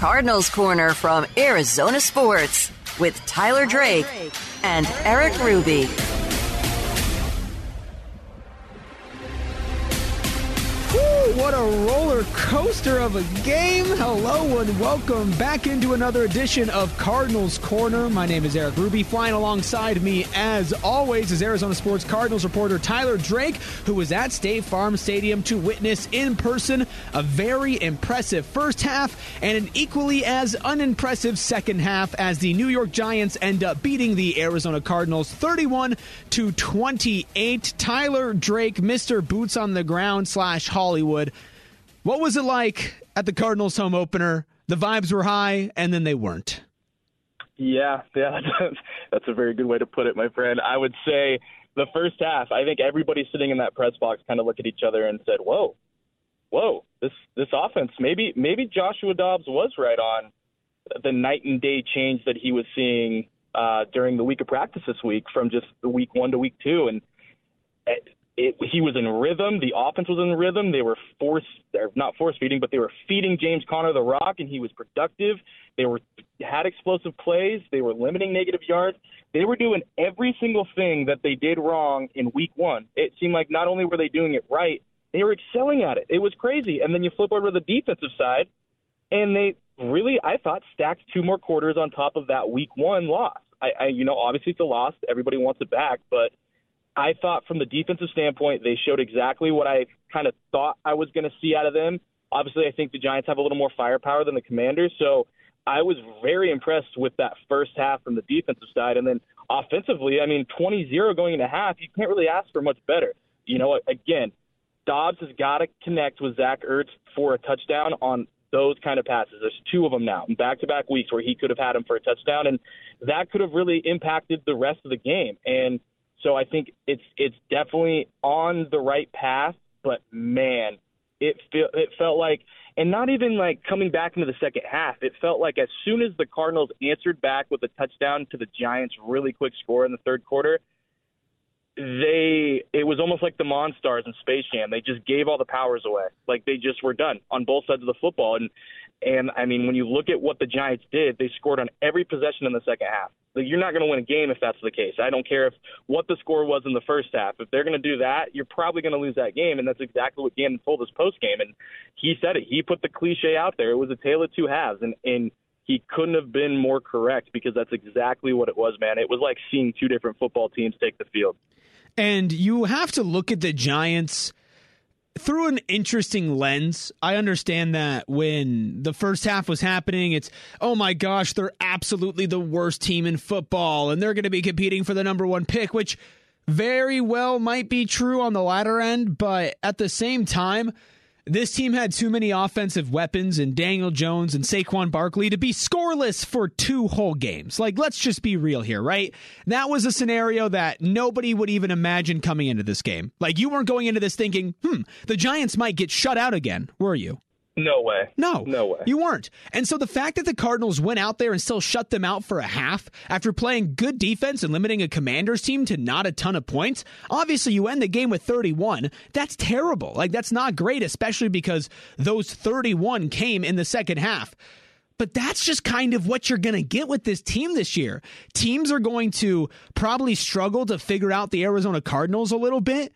Cardinals Corner from Arizona Sports with Tyler Drake and Erik Ruby. What a roller coaster of a game. Hello and welcome back into another edition of Cardinals Corner. My name is Erik Ruby. Flying alongside me, as always, is Arizona Sports Cardinals reporter Tyler Drake, who was at State Farm Stadium to witness in person a very impressive first half and an equally as unimpressive second half as the New York Giants end up beating the Arizona Cardinals 31 to 28. Tyler Drake, Mr. Boots on the Ground slash Hollywood what was it like at the Cardinals home opener? The vibes were high, and then they weren't. Yeah, yeah, that's a very good way to put it, my friend. I would say the first half, I think everybody sitting in that press box kind of looked at each other and said, "Whoa, whoa, this this offense. Maybe maybe Joshua Dobbs was right on the night and day change that he was seeing uh, during the week of practice this week from just the week one to week two, and it, he was in rhythm. The offense was in rhythm. They were force, not force feeding, but they were feeding James Conner the rock, and he was productive. They were had explosive plays. They were limiting negative yards. They were doing every single thing that they did wrong in week one. It seemed like not only were they doing it right, they were excelling at it. It was crazy. And then you flip over to the defensive side, and they really, I thought, stacked two more quarters on top of that week one loss. I, I you know, obviously it's a loss. Everybody wants it back, but I thought from the defensive standpoint, they showed exactly what I kind of thought I was going to see out of them. Obviously, I think the Giants have a little more firepower than the Commanders, so I was very impressed with that first half from the defensive side. And then offensively, I mean, 20-0 going into half, you can't really ask for much better. You know, again, Dobbs has got to connect with Zach Ertz for a touchdown on those kind of passes. There's two of them now back-to-back weeks where he could have had him for a touchdown, and that could have really impacted the rest of the game. And so I think it's it's definitely on the right path, but man, it feel it felt like and not even like coming back into the second half. It felt like as soon as the Cardinals answered back with a touchdown to the Giants' really quick score in the third quarter, they it was almost like the Monstars in Space Jam. They just gave all the powers away. Like they just were done on both sides of the football. And and I mean, when you look at what the Giants did, they scored on every possession in the second half. Like, you're not going to win a game if that's the case. I don't care if what the score was in the first half. If they're going to do that, you're probably going to lose that game, and that's exactly what Gannon told us post game. And he said it. He put the cliche out there. It was a tale of two halves, and and he couldn't have been more correct because that's exactly what it was, man. It was like seeing two different football teams take the field. And you have to look at the Giants through an interesting lens. I understand that when the first half was happening, it's, oh my gosh, they're absolutely the worst team in football and they're going to be competing for the number one pick, which very well might be true on the latter end. But at the same time, this team had too many offensive weapons and Daniel Jones and Saquon Barkley to be scoreless for two whole games. Like, let's just be real here, right? That was a scenario that nobody would even imagine coming into this game. Like, you weren't going into this thinking, hmm, the Giants might get shut out again, were you? No way. No. No way. You weren't. And so the fact that the Cardinals went out there and still shut them out for a half after playing good defense and limiting a commander's team to not a ton of points, obviously you end the game with 31. That's terrible. Like, that's not great, especially because those 31 came in the second half. But that's just kind of what you're going to get with this team this year. Teams are going to probably struggle to figure out the Arizona Cardinals a little bit.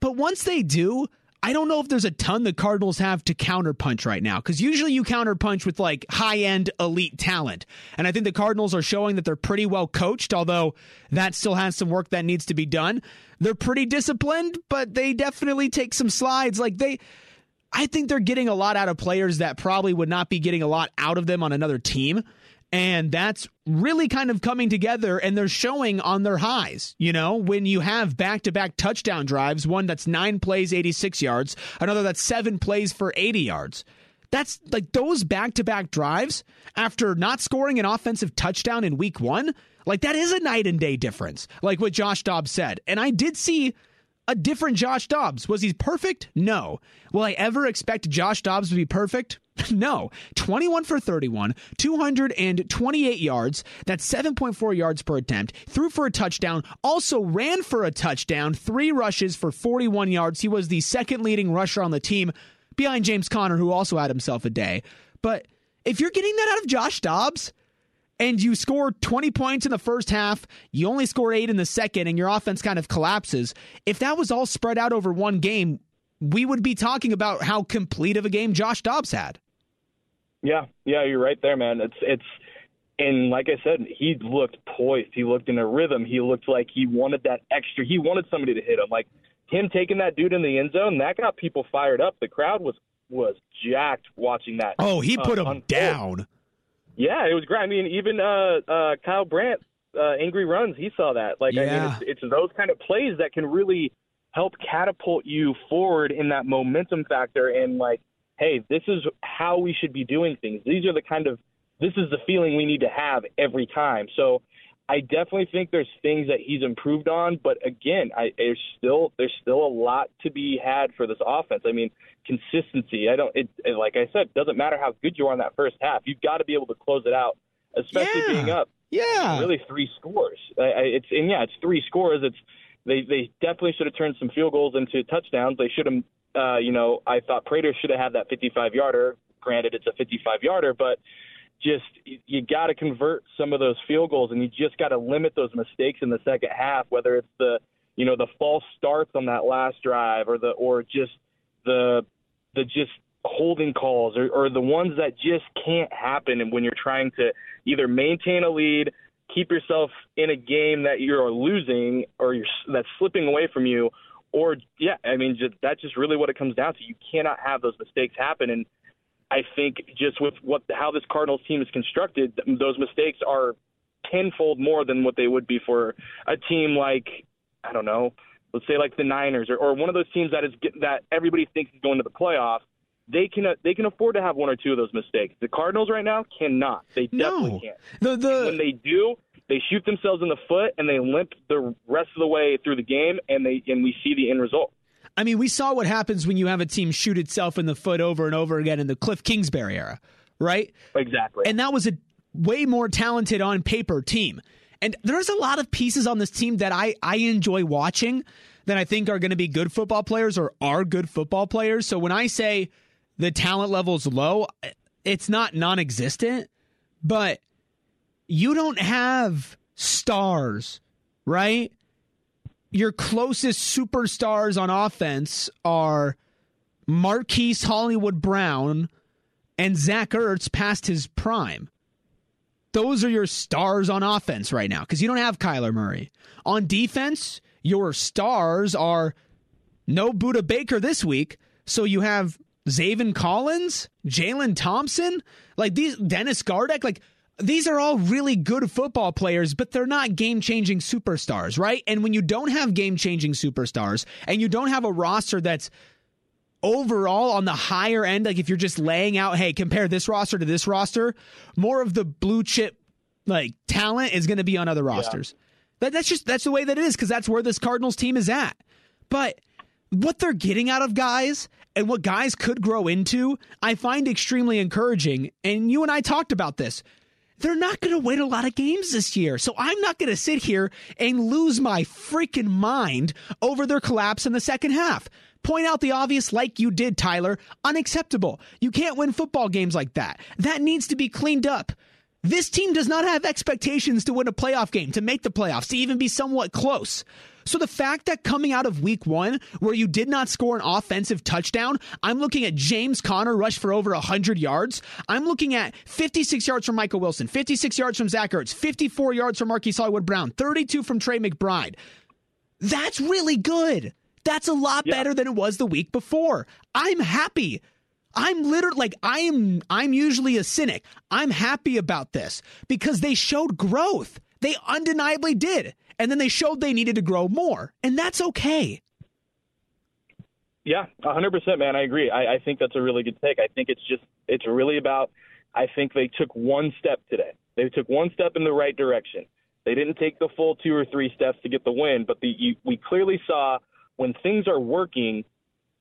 But once they do, I don't know if there's a ton the Cardinals have to counterpunch right now because usually you counterpunch with like high end elite talent. And I think the Cardinals are showing that they're pretty well coached, although that still has some work that needs to be done. They're pretty disciplined, but they definitely take some slides. Like they, I think they're getting a lot out of players that probably would not be getting a lot out of them on another team. And that's really kind of coming together and they're showing on their highs. You know, when you have back to back touchdown drives, one that's nine plays, 86 yards, another that's seven plays for 80 yards. That's like those back to back drives after not scoring an offensive touchdown in week one. Like that is a night and day difference, like what Josh Dobbs said. And I did see a different Josh Dobbs. Was he perfect? No. Will I ever expect Josh Dobbs to be perfect? no. 21 for 31, 228 yards. That's 7.4 yards per attempt. Threw for a touchdown. Also ran for a touchdown. Three rushes for 41 yards. He was the second leading rusher on the team behind James Conner, who also had himself a day. But If you're getting that out of Josh Dobbs and you score 20 points in the first half, you only score eight in the second, and your offense kind of collapses, if that was all spread out over one game, we would be talking about how complete of a game Josh Dobbs had. Yeah, yeah, you're right there, man. It's it's and like I said, he looked poised. He looked in a rhythm. He looked like he wanted that extra. He wanted somebody to hit him. Like him taking that dude in the end zone, that got people fired up. The crowd was was jacked watching that. Oh, he put uh, him unfold. down. Yeah, it was great. I mean, even uh, uh, Kyle Brandt, uh, angry runs, he saw that. Like, yeah. I mean, it's, it's those kind of plays that can really help catapult you forward in that momentum factor. And like, hey, this is how we should be doing things. These are the kind of this is the feeling we need to have every time. So I definitely think there's things that he's improved on, but again, I, there's still there's still a lot to be had for this offense. I mean, consistency. I don't. It, it like I said, doesn't matter how good you are in that first half. You've got to be able to close it out, especially yeah. being up. Yeah, really three scores. I, I, it's and yeah, it's three scores. It's they they definitely should have turned some field goals into touchdowns. They should have. Uh, you know, I thought Prater should have had that 55 yarder. Granted, it's a 55 yarder, but just you got to convert some of those field goals, and you just got to limit those mistakes in the second half. Whether it's the you know the false starts on that last drive, or the or just the the just holding calls, or, or the ones that just can't happen, and when you're trying to either maintain a lead, keep yourself in a game that you're losing, or you're that's slipping away from you, or yeah, I mean just, that's just really what it comes down to. You cannot have those mistakes happen, and I think just with what how this Cardinals team is constructed, those mistakes are tenfold more than what they would be for a team like I don't know, let's say like the Niners or, or one of those teams that is that everybody thinks is going to the playoffs. They can uh, they can afford to have one or two of those mistakes. The Cardinals right now cannot. They definitely no. can't. The, the... When they do, they shoot themselves in the foot and they limp the rest of the way through the game, and they and we see the end result. I mean, we saw what happens when you have a team shoot itself in the foot over and over again in the Cliff Kingsbury era, right? Exactly. And that was a way more talented on paper team. And there's a lot of pieces on this team that I, I enjoy watching that I think are going to be good football players or are good football players. So when I say the talent level is low, it's not non existent, but you don't have stars, right? Your closest superstars on offense are Marquise Hollywood Brown and Zach Ertz past his prime. Those are your stars on offense right now because you don't have Kyler Murray. On defense, your stars are no Budda Baker this week. So you have Zaven Collins, Jalen Thompson, like these Dennis Gardeck, like these are all really good football players, but they're not game changing superstars, right? And when you don't have game changing superstars and you don't have a roster that's overall on the higher end, like if you're just laying out, hey, compare this roster to this roster, more of the blue chip like talent is going to be on other rosters. Yeah. That, that's just that's the way that it is because that's where this Cardinals team is at. But what they're getting out of guys and what guys could grow into, I find extremely encouraging. And you and I talked about this they're not going to win a lot of games this year. So I'm not going to sit here and lose my freaking mind over their collapse in the second half. Point out the obvious like you did, Tyler. Unacceptable. You can't win football games like that. That needs to be cleaned up. This team does not have expectations to win a playoff game, to make the playoffs, to even be somewhat close. So the fact that coming out of week one, where you did not score an offensive touchdown, I'm looking at James Conner rush for over 100 yards. I'm looking at 56 yards from Michael Wilson, 56 yards from Zach Ertz, 54 yards from Marquise Hollywood Brown, 32 from Trey McBride. That's really good. That's a lot yeah. better than it was the week before. I'm happy. I'm literally like I am I'm usually a cynic. I'm happy about this because they showed growth. They undeniably did. And then they showed they needed to grow more. And that's okay. Yeah, 100%, man. I agree. I, I think that's a really good take. I think it's just, it's really about, I think they took one step today. They took one step in the right direction. They didn't take the full two or three steps to get the win, but the, you, we clearly saw when things are working,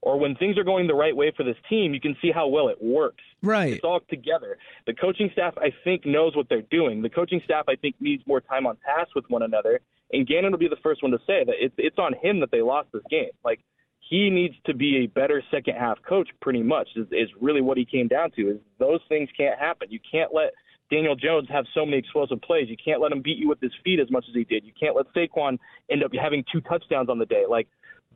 or when things are going the right way for this team, you can see how well it works. Right. It's all together. The coaching staff, I think, knows what they're doing. The coaching staff, I think, needs more time on task with one another. And Gannon will be the first one to say that it's it's on him that they lost this game. Like he needs to be a better second half coach. Pretty much is, is really what he came down to. Is those things can't happen. You can't let Daniel Jones have so many explosive plays. You can't let him beat you with his feet as much as he did. You can't let Saquon end up having two touchdowns on the day. Like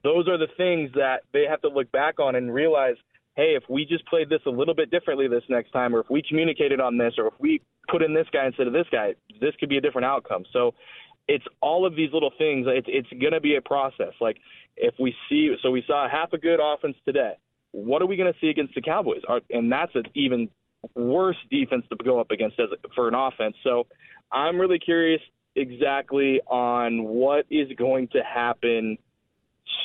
those are the things that they have to look back on and realize, hey, if we just played this a little bit differently this next time, or if we communicated on this, or if we put in this guy instead of this guy, this could be a different outcome. So it's all of these little things. It's it's going to be a process. Like if we see, so we saw half a good offense today. What are we going to see against the Cowboys? Are, And that's an even worse defense to go up against as for an offense. So I'm really curious exactly on what is going to happen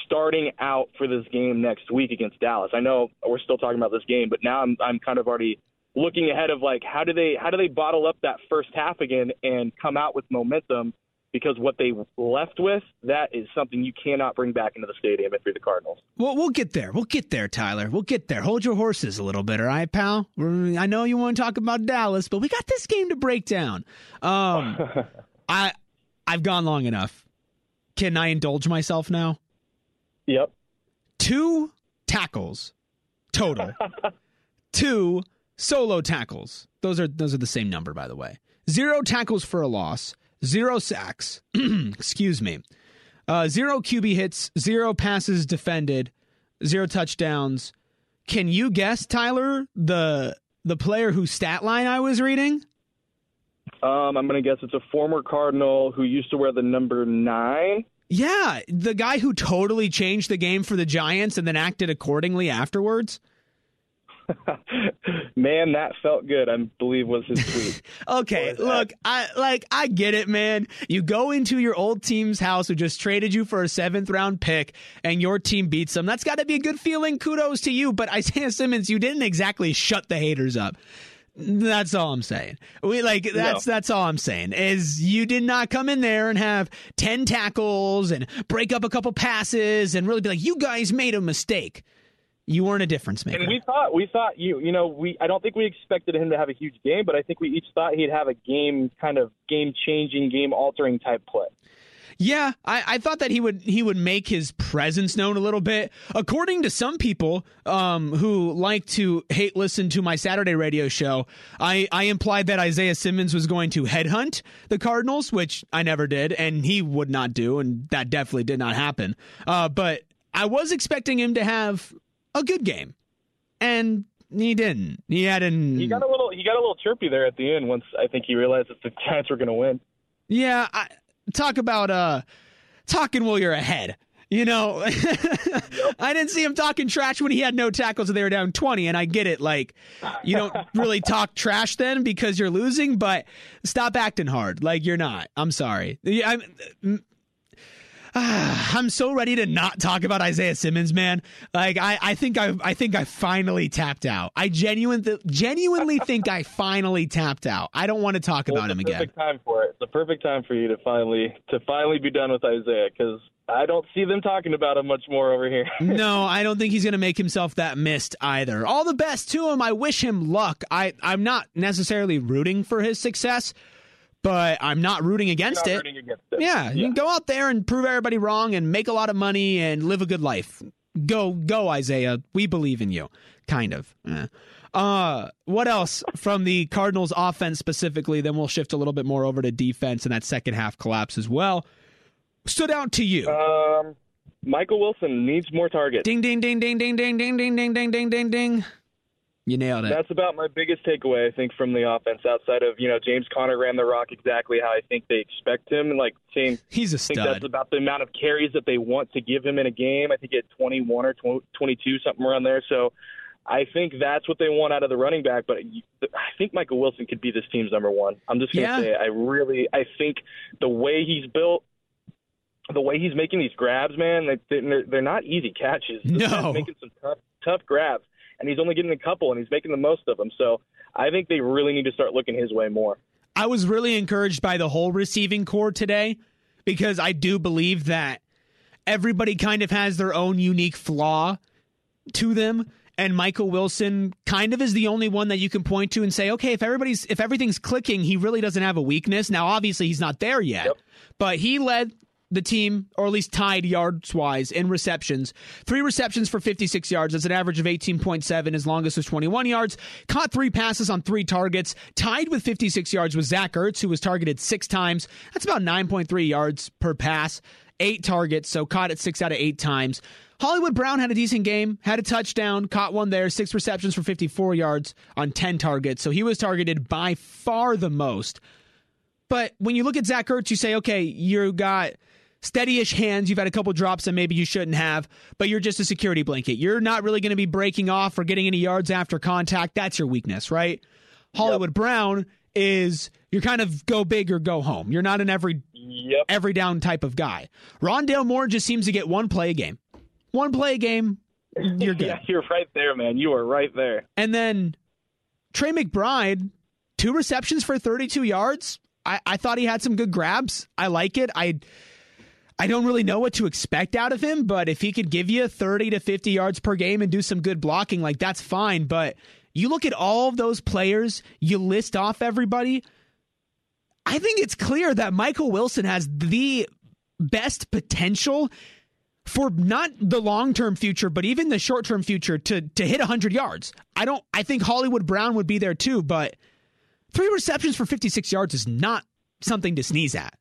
starting out for this game next week against Dallas. I know we're still talking about this game, but now I'm I'm kind of already looking ahead of like how do they how do they bottle up that first half again and come out with momentum because what they left with that is something you cannot bring back into the stadium if you're the Cardinals. Well, we'll get there. We'll get there, Tyler. We'll get there. Hold your horses a little bit, all right, pal. I know you want to talk about Dallas, but we got this game to break down. Um, I I've gone long enough. Can I indulge myself now? Yep. Two tackles total. Two solo tackles. Those are those are the same number, by the way. Zero tackles for a loss, zero sacks. excuse me. Uh, zero QB hits, zero passes defended, zero touchdowns. Can you guess, Tyler, the the player whose stat line I was reading? Um, I'm going to guess it's a former Cardinal who used to wear the number nine. Yeah, the guy who totally changed the game for the Giants and then acted accordingly afterwards. man, that felt good. I believe was his tweet. okay, look, I like I get it, man. You go into your old team's house who just traded you for a seventh round pick, and your team beats them. That's got to be a good feeling. Kudos to you. But Isaiah Simmons, you didn't exactly shut the haters up. That's all I'm saying. We like that's no. that's all I'm saying is you did not come in there and have 10 tackles and break up a couple passes and really be like you guys made a mistake. You weren't a difference maker. And we thought we thought you you know we I don't think we expected him to have a huge game, but I think we each thought he'd have a game kind of game changing, game altering type play. Yeah, I, I thought that he would he would make his presence known a little bit. According to some people um, who like to hate listen to my Saturday radio show, I, I implied that Isaiah Simmons was going to headhunt the Cardinals, which I never did, and he would not do, and that definitely did not happen. Uh, but I was expecting him to have a good game, and he didn't. He had an. He got a little. He got a little chirpy there at the end. Once I think he realized that the Giants were going to win. Yeah, I, talk about uh talking while you're ahead. You know, I didn't see him talking trash when he had no tackles and they were down 20. And I get it. Like, you don't really talk trash then because you're losing, but stop acting hard. Like, you're not. I'm sorry. I'm, I'm so ready to not talk about Isaiah Simmons, man. Like I, I think I, I think I finally tapped out. I genuinely, genuinely think I finally tapped out. I don't want to talk well, about him again. Perfect time for it. It's a perfect time for you to finally, to finally be done with Isaiah because I don't see them talking about him much more over here. no, I don't think he's going to make himself that missed either. All the best to him. I wish him luck. I, I'm not necessarily rooting for his success, but I'm not rooting against, not it. Rooting against it. Yeah, yeah, you can go out there and prove everybody wrong and make a lot of money and live a good life. Go, go, Isaiah. We believe in you. Kind of. Eh. Uh, what else from the Cardinals offense specifically? Then we'll shift a little bit more over to defense and that second half collapse as well. Stood out to you? Um, Michael Wilson needs more targets. Ding, ding, ding, ding, ding, ding, ding, ding, ding, ding, ding, ding, ding. You nailed it. That's about my biggest takeaway, I think, from the offense. Outside of you know James Conner ran the rock exactly how I think they expect him, and like same. He's a stud. I think that's about the amount of carries that they want to give him in a game. I think he had 21 or 22, something around there. So I think that's what they want out of the running back. But I think Michael Wilson could be this team's number one. I'm just gonna yeah. say I really I think the way he's built the way he's making these grabs, man, they're, they're not easy catches. No, he's making some tough, tough grabs and he's only getting a couple, and he's making the most of them. So I think they really need to start looking his way more. I was really encouraged by the whole receiving corps today because I do believe that everybody kind of has their own unique flaw to them and Michael Wilson kind of is the only one that you can point to and say, okay, if everybody's if everything's clicking, he really doesn't have a weakness. Now, obviously, he's not there yet, yep. but he led the team, or at least tied yards wise in receptions. Three receptions for 56 yards. That's an average of 18.7. His longest was 21 yards. Caught three passes on three targets. Tied with 56 yards was Zach Ertz, who was targeted six times. That's about 9.3 yards per pass. Eight targets, so caught it six out of eight times. Hollywood Brown had a decent game, had a touchdown, caught one there, six receptions for 54 yards on 10 targets. So he was targeted by far the most. But when you look at Zach Ertz, you say, okay, you got steady-ish hands. You've had a couple drops that maybe you shouldn't have, but you're just a security blanket. You're not really going to be breaking off or getting any yards after contact. That's your weakness, right? Hollywood yep. Brown is you're kind of go big or go home. You're not an every yep. every down type of guy. Rondale Moore just seems to get one play a game. One play a game, you're good. yeah, you're right there, man. You are right there. And then Trey McBride, two receptions for 32 yards. I, I thought he had some good grabs. I like it. I I don't really know what to expect out of him, but if he could give you 30 to 50 yards per game and do some good blocking, like that's fine. But you look at all of those players, you list off everybody. I think it's clear that Michael Wilson has the best potential for not the long-term future but even the short-term future to to hit 100 yards. I don't I think Hollywood Brown would be there too, but three receptions for 56 yards is not something to sneeze at.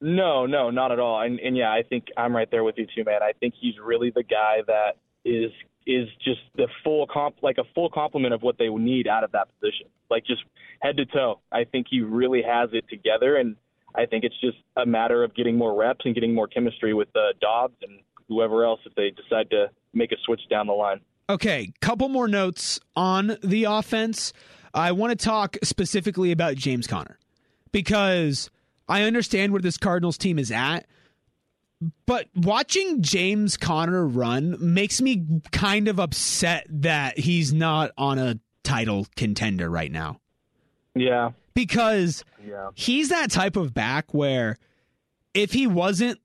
No, no, not at all. And, and yeah, I think I'm right there with you too, man. I think he's really the guy that is is just the full comp, like a full complement of what they need out of that position, like just head to toe. I think he really has it together, and I think it's just a matter of getting more reps and getting more chemistry with uh, Dobbs and whoever else if they decide to make a switch down the line. Okay, couple more notes on the offense. I want to talk specifically about James Conner because I understand where this Cardinals team is at, but watching James Conner run makes me kind of upset that he's not on a title contender right now. Yeah. Because yeah. he's that type of back where if he wasn't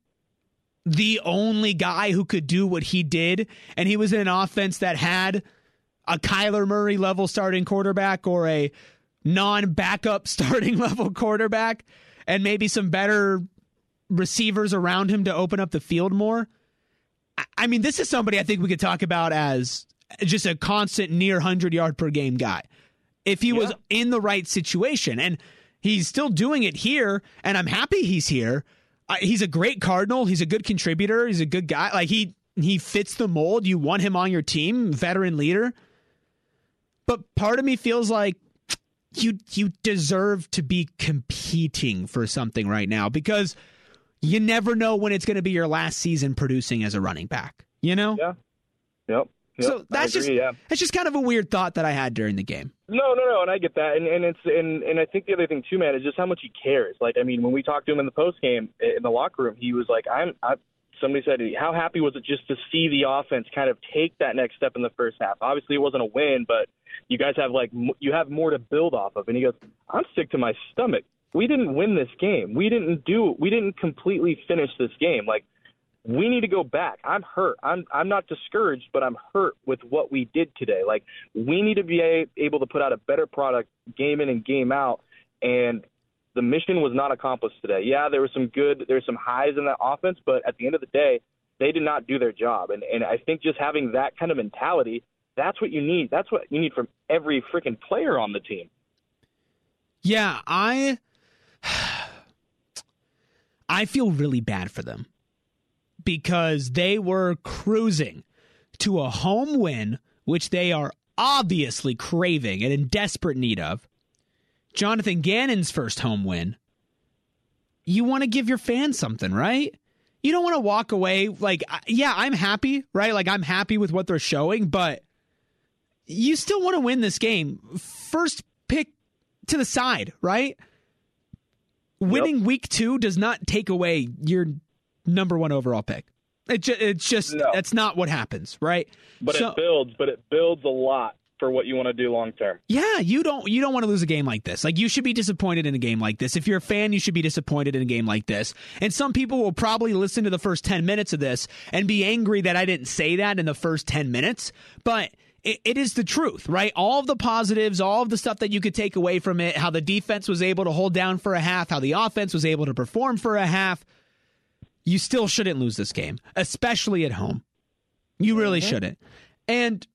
the only guy who could do what he did and he was in an offense that had a Kyler Murray level starting quarterback or a non backup starting level quarterback, and maybe some better receivers around him to open up the field more. I mean, this is somebody I think we could talk about as just a constant near 100 yard per game guy. If he yeah. was in the right situation, and he's still doing it here, and I'm happy he's here. Uh, he's a great Cardinal. He's a good contributor. He's a good guy. Like he he fits the mold. You want him on your team, veteran leader. But part of me feels like you you deserve to be competing for something right now because you never know when it's going to be your last season producing as a running back. You know? Yeah. Yep. Yep, so that's agree, just yeah. that's just kind of a weird thought that I had during the game. No, no, no, and I get that, and and it's and and I think the other thing too, man, is just how much he cares. Like, I mean, when we talked to him in the post game eh, in the locker room, he was like, "I'm, I, somebody said, how happy was it just to see the offense kind of take that next step in the first half? Obviously, it wasn't a win, but you guys have like you have more to build off of. And he goes, I'm sick to my stomach. We didn't win this game. We didn't do. We didn't completely finish this game. Like we need to go back. I'm hurt. I'm I'm not discouraged, but I'm hurt with what we did today. Like we need to be able to put out a better product game in and game out. And the mission was not accomplished today. Yeah, there was some good, there there's some highs in that offense, but at the end of the day, they did not do their job. And and I think just having that kind of mentality, that's what you need. That's what you need from every freaking player on the team. Yeah, I I feel really bad for them because they were cruising to a home win, which they are obviously craving and in desperate need of. Jonathon Gannon's first home win, you want to give your fans something, right? You don't want to walk away like, yeah, I'm happy, right? Like, I'm happy with what they're showing, but you still want to win this game. First pick to the side, right? Yep. Winning week two does not take away your number one overall pick. It ju- it's just no. that's not what happens, right? But so, it builds, but it builds a lot for what you want to do long term. Yeah, you don't you don't want to lose a game like this. Like you should be disappointed in a game like this. If you're a fan, you should be disappointed in a game like this. And some people will probably listen to the first 10 minutes of this and be angry that I didn't say that in the first 10 minutes, but it, it is the truth, right? All of the positives, all of the stuff that you could take away from it, how the defense was able to hold down for a half, how the offense was able to perform for a half. you still shouldn't lose this game, especially at home. You really mm-hmm. shouldn't. And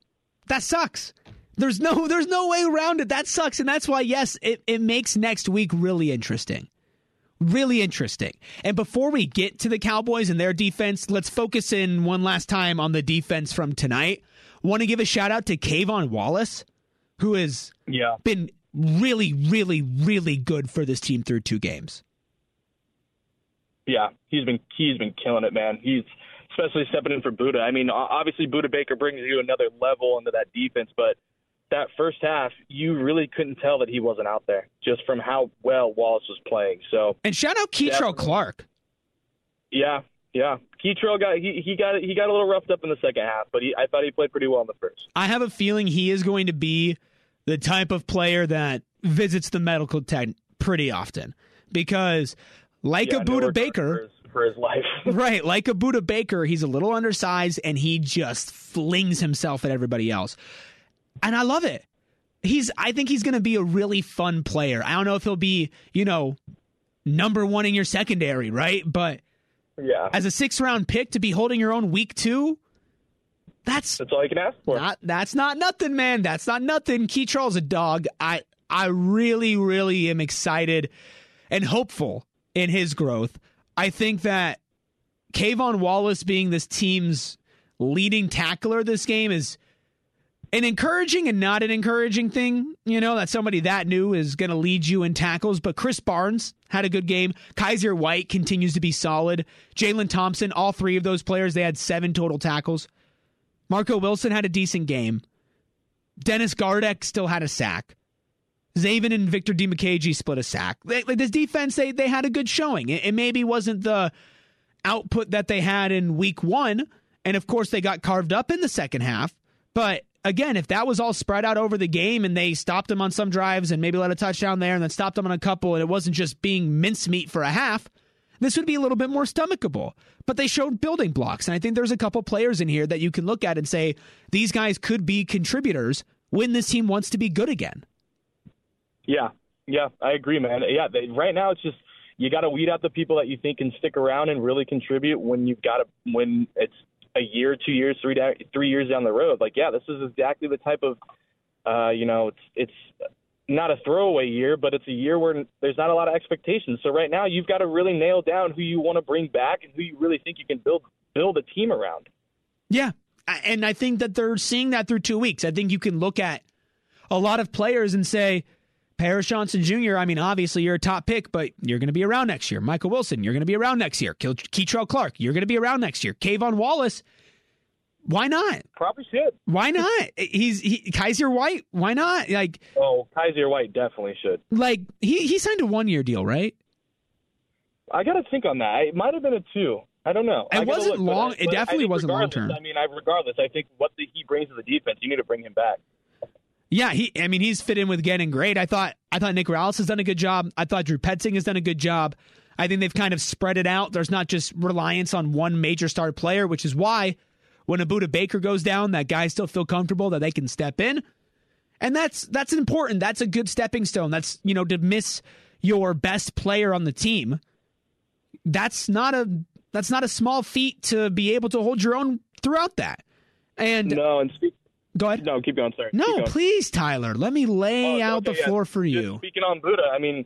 that sucks. There's no there's no way around it. That sucks. And that's why, yes, it, it makes next week really interesting. Really interesting. And before we get to the Cowboys and their defense, let's focus in one last time on the defense from tonight. Want to give a shout out to K'Von Wallace, who has yeah. been really, really, really good for this team through two games. Yeah, he's been he's been killing it, man. He's especially stepping in for Budda. I mean, obviously Budda Baker brings you another level into that defense, but that first half, you really couldn't tell that he wasn't out there just from how well Wallace was playing. So and shout out Kei'Trel Clark. Yeah, yeah. Kei'Trel got he, he got he got a little roughed up in the second half, but he, I thought he played pretty well in the first. I have a feeling he is going to be the type of player that visits the medical tent pretty often because like yeah, a Budda Baker for his life. right, like a Budda Baker, he's a little undersized and he just flings himself at everybody else and I love it. He's I think he's going to be a really fun player. I don't know if he'll be, you know, number 1 in your secondary, right? But yeah. As a 6 round pick to be holding your own week 2, that's That's all you can ask for. Not, that's not nothing, man. That's not nothing. Kei'Trel's a dog. I I really really am excited and hopeful in his growth. I think that K'Von Wallace being this team's leading tackler this game is an encouraging and not an encouraging thing, you know, that somebody that new is going to lead you in tackles. But Krys Barnes had a good game. Kyzir White continues to be solid. Jalen Thompson, all three of those players, they had seven total tackles. Marco Wilson had a decent game. Dennis Gardeck still had a sack. Zaven and Victor Dimukeje split a sack. They, like this defense, they they had a good showing. It, it maybe wasn't the output that they had in week one, and of course they got carved up in the second half. But again, if that was all spread out over the game and they stopped him on some drives and maybe let a touchdown there and then stopped him on a couple and it wasn't just being mincemeat for a half, this would be a little bit more stomachable. But they showed building blocks. And I think there's a couple players in here that you can look at and say, these guys could be contributors when this team wants to be good again. Yeah. Yeah, I agree, man. Yeah, they, right now it's just you got to weed out the people that you think can stick around and really contribute when you've got to when it's a year, two years, three three years down the road. Like, yeah, this is exactly the type of, uh, you know, it's it's not a throwaway year, but it's a year where there's not a lot of expectations. So right now, you've got to really nail down who you want to bring back and who you really think you can build build a team around. Yeah, and I think that they're seeing that through two weeks. I think you can look at a lot of players and say. Paris Johnson Jr., I mean, obviously you're a top pick, but you're going to be around next year. Michael Wilson, you're going to be around next year. Kei'Trel Clark, you're going to be around next year. K'Von Wallace, why not? Probably should. Why not? He's he, Kyzir White. Why not? Like oh, Kyzir White definitely should. Like he he signed a one year deal, right? I got to think on that. It might have been a two. I don't know. It wasn't look, long. But, it definitely wasn't long term. I mean, I, regardless, I think what the, he brings to the defense, you need to bring him back. Yeah, he. I mean, he's fit in with getting great. I thought. I thought Nick Rallis has done a good job. I thought Drew Petzing has done a good job. I think they've kind of spread it out. There's not just reliance on one major star player, which is why when a Budda Baker goes down, that guys still feel comfortable that they can step in. And that's that's important. That's a good stepping stone. That's you know to miss your best player on the team. That's not a that's not a small feat to be able to hold your own throughout that. And no, and speak, go ahead. No, keep going. Sorry. No, going. please, Tyler. Let me lay oh, out okay, the floor for you. Just speaking on Budda, I mean,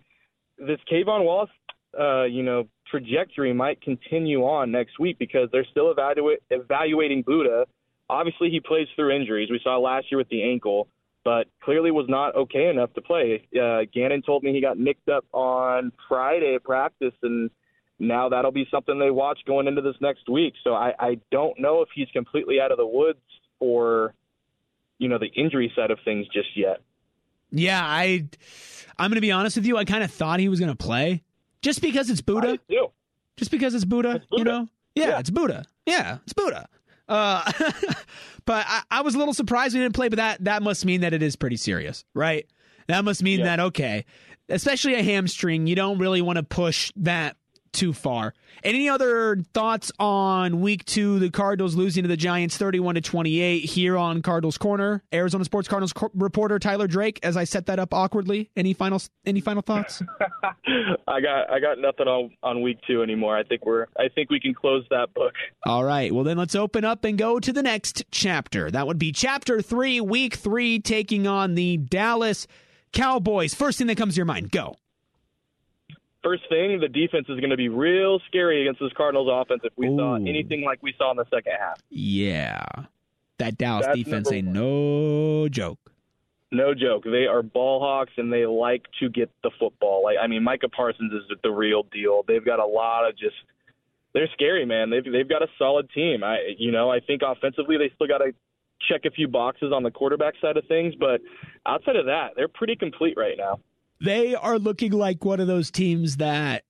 this K'Von Wallace, uh, you know, trajectory might continue on next week because they're still evaluate, evaluating Budda. Obviously, he plays through injuries. We saw last year with the ankle, but clearly was not okay enough to play. Uh, Gannon told me he got nicked up on Friday at practice, and now that'll be something they watch going into this next week. So I, I don't know if he's completely out of the woods for, you know, the injury side of things just yet. Yeah, I, I'm going to be honest with you. I kind of thought he was going to play just because it's Budda. Just because it's Budda, it's Budda. you know? Yeah, yeah, it's Budda. Yeah, it's Budda. Uh, but I, I, was a little surprised we didn't play, but that, that must mean that it is pretty serious, right? That must mean yeah. that, okay, especially a hamstring, you don't really want to push that too far. Any other thoughts on week two? The Cardinals losing to the Giants 31 to 28 here on Cardinals Corner. Arizona Sports Cardinals co- reporter Tyler Drake. As I set that up awkwardly, any final any final thoughts? I got I got nothing on on week two anymore. I think we're I think we can close that book. All right. Well, then let's open up and go to the next chapter. That would be chapter three, week three, taking on the Dallas Cowboys. First thing that comes to your mind, go first thing, the defense is going to be real scary against this Cardinals offense if we Ooh. saw anything like we saw in the second half. Yeah. That Dallas That's defense ain't no joke. No joke. They are ball hawks and they like to get the football. Like I mean, Micah Parsons is the real deal. They've got a lot of just they're scary, man. They've they've got a solid team. I you know, I think offensively they still got to check a few boxes on the quarterback side of things, but outside of that, they're pretty complete right now they are looking like one of those teams that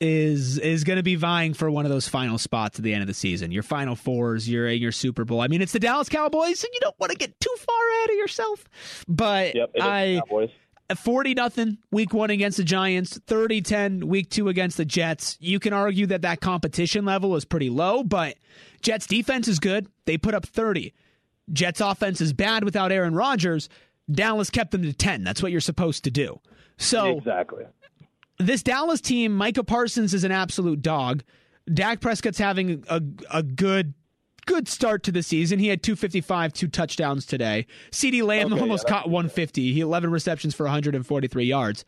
is is going to be vying for one of those final spots at the end of the season. Your final fours, your your Super Bowl. I mean, it's the Dallas Cowboys, and you don't want to get too far ahead of yourself. But yep, I. 40 nothing week 1 against the Giants, 30-10 week 2 against the Jets. You can argue that that competition level is pretty low, but Jets defense is good. They put up 30. Jets offense is bad without Aaron Rodgers. Dallas kept them to 10. That's what you're supposed to do. So exactly. This Dallas team, Micah Parsons is an absolute dog. Dak Prescott's having a a good good start to the season. He had 255, two touchdowns today. CeeDee Lamb okay, almost yeah, caught 150. He 11 receptions for 143 yards.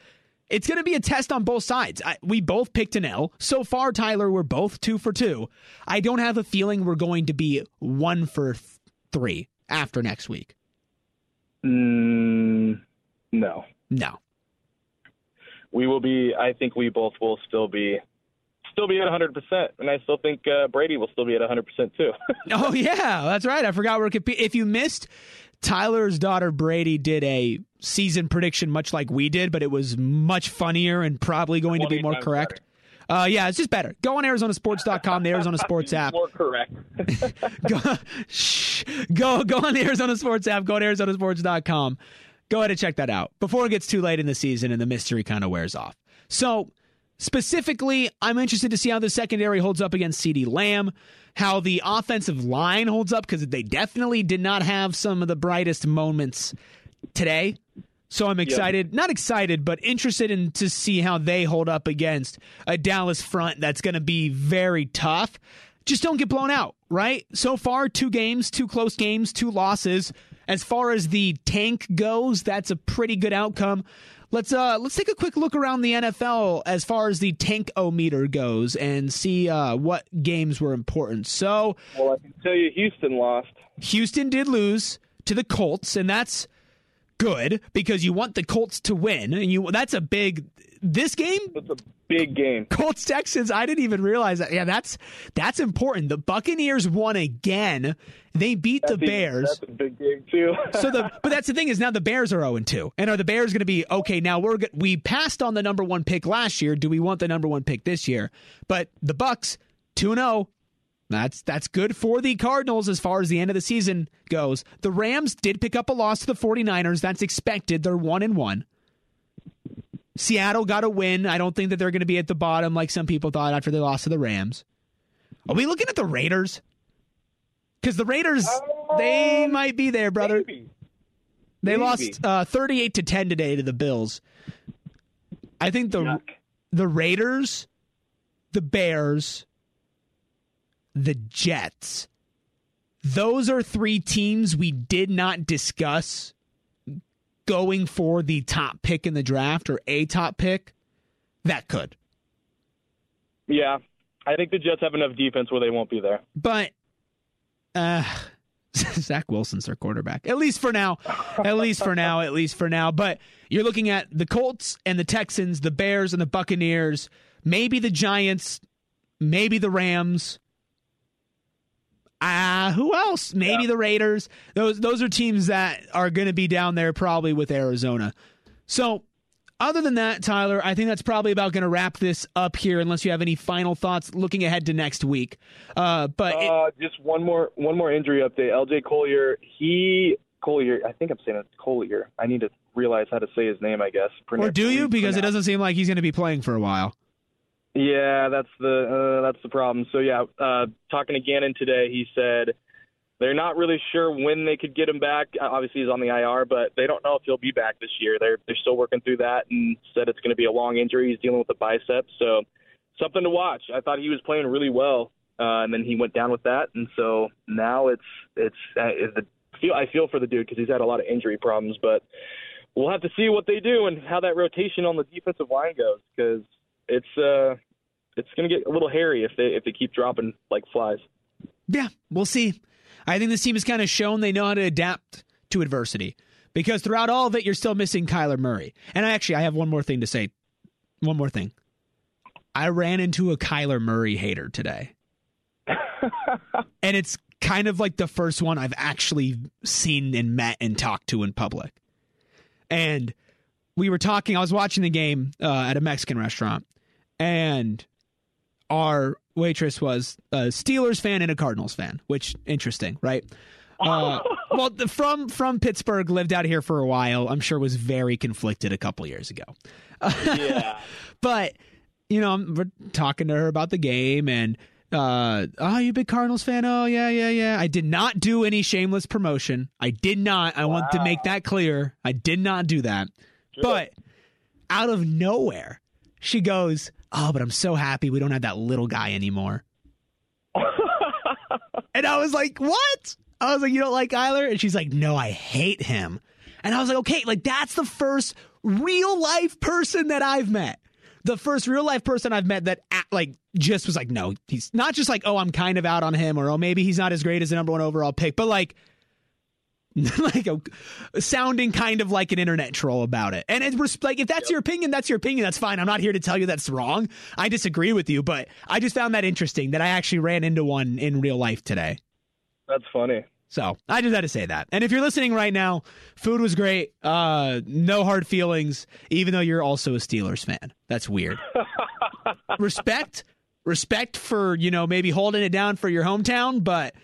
It's going to be a test on both sides. I, we both picked an L. So far, Tyler, we're both two for two. I don't have a feeling we're going to be one for th- three after next week. Mm, no. No we will be. I think we both will still be still be at 100%, and I still think uh, Brady will still be at 100% too. oh yeah, that's right. I forgot we're competing. If you missed, Tyler's daughter Brady did a season prediction much like we did, but it was much funnier and probably going to be more correct. Uh, yeah, it's just better. Go on ArizonaSports.com, the Arizona Sports app. More correct. go, shh, go, go on the Arizona Sports app. Go to ArizonaSports.com go ahead and check that out before it gets too late in the season and the mystery kind of wears off. So, specifically, I'm interested to see how the secondary holds up against CeeDee Lamb, how the offensive line holds up because they definitely did not have some of the brightest moments today. So I'm excited, yep. not excited, but interested in to see how they hold up against a Dallas front that's going to be very tough. Just don't get blown out, right? So far, two games, two close games, two losses. As far as the tank goes, that's a pretty good outcome. Let's uh let's take a quick look around the NFL as far as the tank o meter goes and see uh, what games were important. So, well, I can tell you, Houston lost. Houston did lose to the Colts, and that's good because you want the Colts to win, and you that's a big this game. It's a big game. Colts Texans. I didn't even realize that. Yeah, that's that's important. The Buccaneers won again. They beat that's the Bears. That's a big game too. so the but that's the thing is now the Bears are 0 2. And are the Bears going to be okay, now we're we passed on the number 1 pick last year. Do we want the number 1 pick this year? But the Bucs 2 0. That's that's good for the Cardinals as far as the end of the season goes. The Rams did pick up a loss to the 49ers. That's expected. They're 1 and 1. Seattle got a win. I don't think that they're going to be at the bottom like some people thought after they lost to the Rams. Are we looking at the Raiders? Because the Raiders, um, they might be there, brother. Maybe. They maybe. lost uh, 38 to 10 today to the Bills. I think the Yuck. the Raiders, the Bears, the Jets. Those are three teams we did not discuss going for the top pick in the draft or a top pick, that could. Yeah, I think the Jets have enough defense where they won't be there. But uh, Zach Wilson's their quarterback, at least for now. At least for now. At least for now. But you're looking at the Colts and the Texans, the Bears and the Buccaneers, maybe the Giants, maybe the Rams. Uh, who else? Maybe yeah. the Raiders. Those those are teams that are going to be down there probably with Arizona. So, other than that, Tyler, I think that's probably about going to wrap this up here. Unless you have any final thoughts looking ahead to next week. Uh, but uh, it, just one more one more injury update. LJ Collier, he Collier. I think I'm saying it's Collier. I need to realize how to say his name. I guess. Or do you? Because it doesn't seem like he's going to be playing for a while. Yeah, that's the uh, that's the problem. So yeah, uh, talking to Gannon today, he said they're not really sure when they could get him back. Obviously, he's on the IR, but they don't know if he'll be back this year. They're they're still working through that, and said it's going to be a long injury. He's dealing with the bicep, so something to watch. I thought he was playing really well, uh, and then he went down with that, and so now it's it's uh, the feel I feel for the dude because he's had a lot of injury problems, but we'll have to see what they do and how that rotation on the defensive line goes because it's uh it's going to get a little hairy if they if they keep dropping like flies. Yeah, we'll see. I think this team has kind of shown they know how to adapt to adversity because throughout all of it, you're still missing Kyler Murray. And I actually, I have one more thing to say. One more thing. I ran into a Kyler Murray hater today. and it's kind of like the first one I've actually seen and met and talked to in public. And we were talking, I was watching the game uh, at a Mexican restaurant, and our waitress was a Steelers fan and a Cardinals fan, which interesting, right? Uh, well, the, from from Pittsburgh, lived out here for a while. I'm sure was very conflicted a couple years ago. Yeah, but you know, we're talking to her about the game and. Uh, oh, you a big Cardinals fan? Oh, yeah, yeah, yeah. I did not do any shameless promotion. I did not. I wow. want to make that clear. I did not do that. Sure. But out of nowhere, she goes, oh, but I'm so happy we don't have that little guy anymore. and I was like, what? I was like, you don't like Kyler? And she's like, no, I hate him. And I was like, okay, like that's the first real life person that I've met. The first real life person I've met that like just was like, no, he's not just like, oh, I'm kind of out on him, or oh, maybe he's not as great as the number one overall pick, but like like a, sounding kind of like an internet troll about it. And it's like if that's yep. your opinion, that's your opinion. That's fine. I'm not here to tell you that's wrong. I disagree with you, but I just found that interesting that I actually ran into one in real life today. That's funny. So I just had to say that. And if you're listening right now, food was great. Uh, no hard feelings, even though you're also a Steelers fan. That's weird. respect, respect for you know maybe holding it down for your hometown, but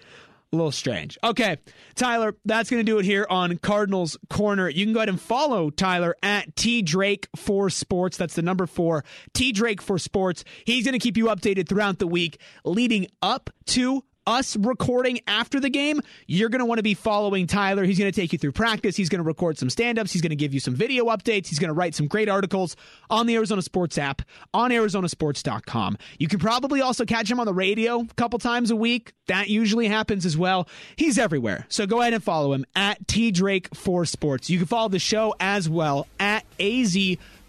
a little strange. Okay, Tyler, that's going to do it here on Cardinals Corner. You can go ahead and follow Tyler at T Drake for Sports. That's the number four, T Drake for Sports. He's going to keep you updated throughout the week leading up to us recording after the game, you're going to want to be following Tyler. He's going to take you through practice. He's going to record some stand ups. He's going to give you some video updates. He's going to write some great articles on the Arizona Sports app, on ArizonaSports.com. You can probably also catch him on the radio a couple times a week. That usually happens as well. He's everywhere. So go ahead and follow him at T Drake for Sports. You can follow the show as well at AZ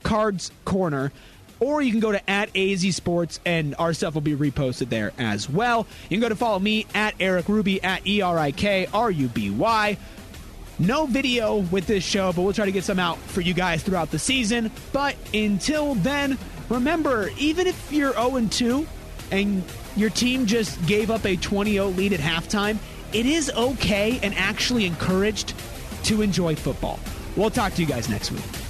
Cards Corner or you can go to at AZ Sports and our stuff will be reposted there as well. You can go to follow me at Erik Ruby at E R I K R U B Y. No video with this show, but we'll try to get some out for you guys throughout the season. But until then, remember, even if you're 0 2 and your team just gave up a 20 0 lead at halftime, it is okay and actually encouraged to enjoy football. We'll talk to you guys next week.